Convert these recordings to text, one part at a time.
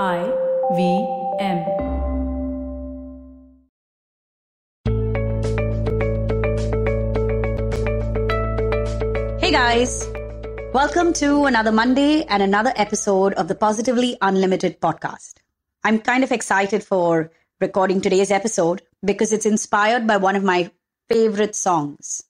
I V M. Hey guys, welcome to another Monday and another episode of the Positively Unlimited podcast. I'm kind of excited for recording today's episode because it's inspired by one of my favorite songs.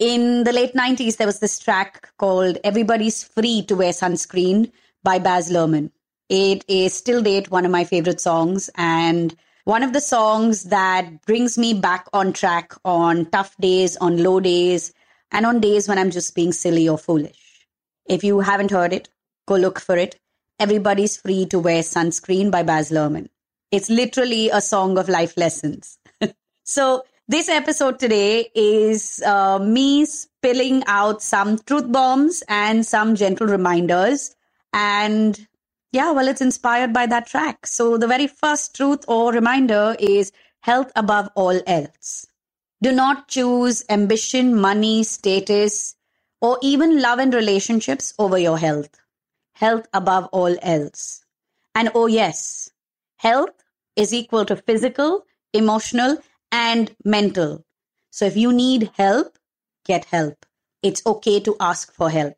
In the late 90s, there was this track called Everybody's Free to Wear Sunscreen by Baz Luhrmann. It is still date one of my favorite songs and one of the songs that brings me back on track on tough days, on low days, and on days when I'm just being silly or foolish. If you haven't heard it, go look for it. Everybody's Free to Wear Sunscreen by Baz Luhrmann. It's literally a song of life lessons. so, this episode today is uh, me spilling out some truth bombs and some gentle reminders. And yeah, well, it's inspired by that track. So, the very first truth or reminder is health above all else. Do not choose ambition, money, status, or even love and relationships over your health. Health above all else. And oh, yes, health is equal to physical, emotional, and mental. So if you need help, get help. It's okay to ask for help.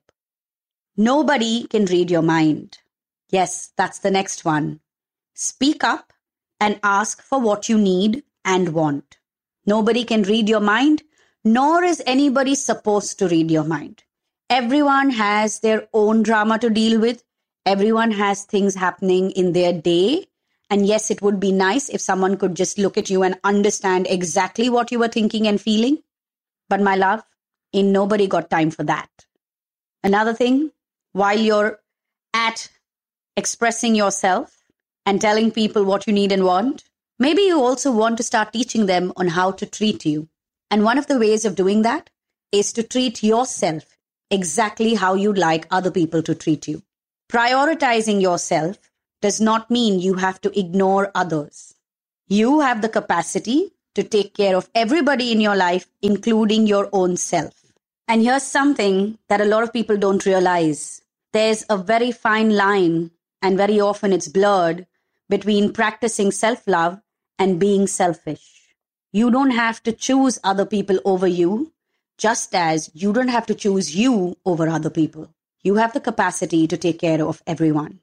Nobody can read your mind. Yes, that's the next one. Speak up and ask for what you need and want. Nobody can read your mind, nor is anybody supposed to read your mind. Everyone has their own drama to deal with. Everyone has things happening in their day. And yes, it would be nice if someone could just look at you and understand exactly what you were thinking and feeling. But my love, ain't nobody got time for that. Another thing, while you're at expressing yourself and telling people what you need and want, maybe you also want to start teaching them on how to treat you. And one of the ways of doing that is to treat yourself exactly how you'd like other people to treat you. Prioritizing yourself does not mean you have to ignore others. You have the capacity to take care of everybody in your life, including your own self. And here's something that a lot of people don't realize there's a very fine line, and very often it's blurred, between practicing self love and being selfish. You don't have to choose other people over you, just as you don't have to choose you over other people. You have the capacity to take care of everyone.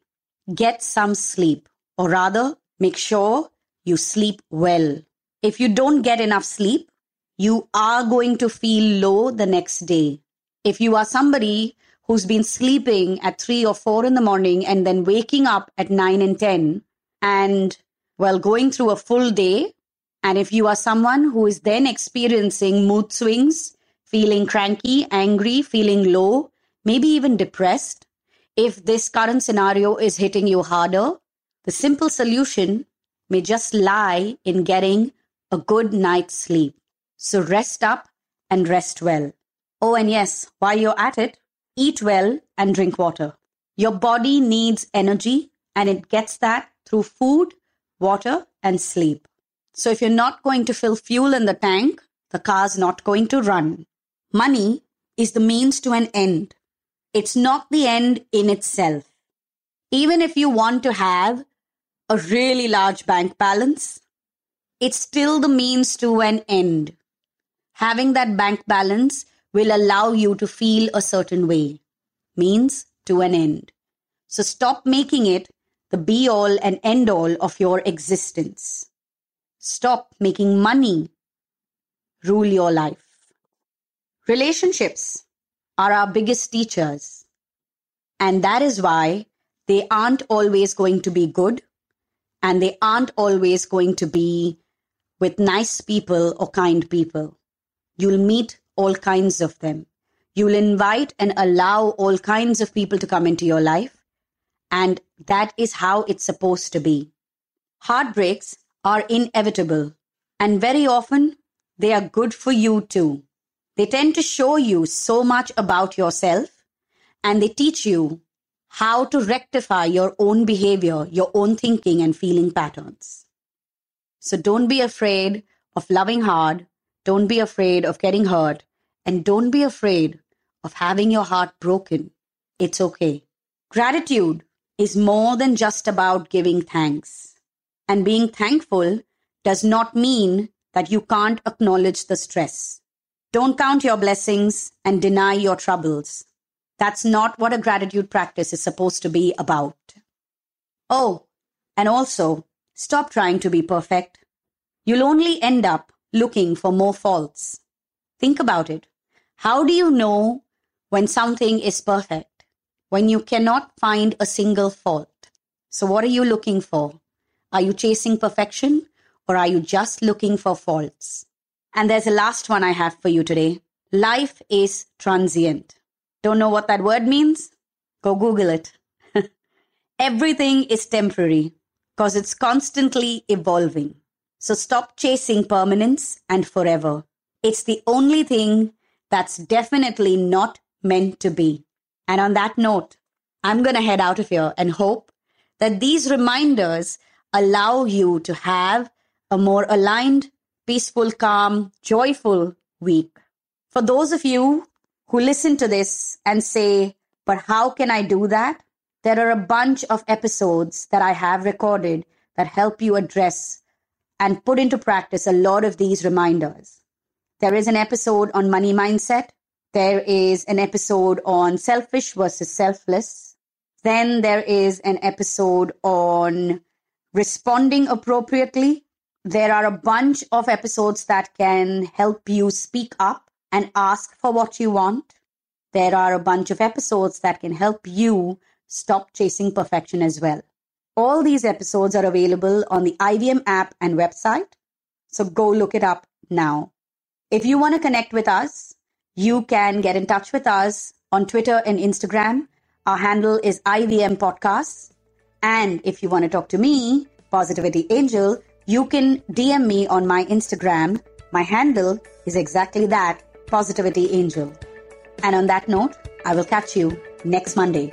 Get some sleep, or rather, make sure you sleep well. If you don't get enough sleep, you are going to feel low the next day. If you are somebody who's been sleeping at 3 or 4 in the morning and then waking up at 9 and 10 and well going through a full day. And if you are someone who is then experiencing mood swings feeling cranky angry feeling low maybe even depressed if this current scenario is hitting you harder the simple solution may just lie in getting a good night's sleep. So rest up and rest well. Oh and yes while you're at it eat well and drink water your body needs energy and it gets that through food water, and sleep. So if you're not going to fill fuel in the tank, the car's not going to run. Money is the means to an end. It's not the end in itself. Even if you want to have a really large bank balance, it's still the means to an end. Having that bank balance will allow you to feel a certain way. Means to an end. So stop making it the be all and end all of your existence. Stop making money rule your life. Relationships are our biggest teachers. And that is why they aren't always going to be good and they aren't always going to be with nice people or kind people. You'll meet all kinds of them. You'll invite and allow all kinds of people to come into your life. And that is how it's supposed to be. Heartbreaks are inevitable, and very often they are good for you too. They tend to show you so much about yourself, and they teach you how to rectify your own behavior, your own thinking and feeling patterns. So don't be afraid of loving hard, don't be afraid of getting hurt, and don't be afraid of having your heart broken. It's okay. Gratitude is more than just about giving thanks. And being thankful does not mean that you can't acknowledge the stress. Don't count your blessings and deny your troubles. That's not what a gratitude practice is supposed to be about. Oh, and also, stop trying to be perfect. You'll only end up looking for more faults. Think about it. How do you know when something is perfect? When you cannot find a single fault. So, what are you looking for? Are you chasing perfection or are you just looking for faults? And there's a last one I have for you today. Life is transient. Don't know what that word means? Go Google it. Everything is temporary because it's constantly evolving. So stop chasing permanence and forever. It's the only thing that's definitely not meant to be. And on that note, I'm going to head out of here and hope that these reminders allow you to have a more aligned, peaceful, calm, joyful week. For those of you who listen to this and say, but how can I do that? There are a bunch of episodes that I have recorded that help you address and put into practice a lot of these reminders. There is an episode on money mindset. There is an episode on selfish versus selfless. Then there is an episode on responding appropriately. There are a bunch of episodes that can help you speak up and ask for what you want. There are a bunch of episodes that can help you stop chasing perfection as well. All these episodes are available on the IVM app and website. So go look it up now. If you want to connect with us, you can get in touch with us on Twitter and Instagram. Our handle is IVM Podcasts. And if you want to talk to me, Positivity Angel, you can DM me on my Instagram. My handle is exactly that, Positivity Angel. And on that note, I will catch you next Monday.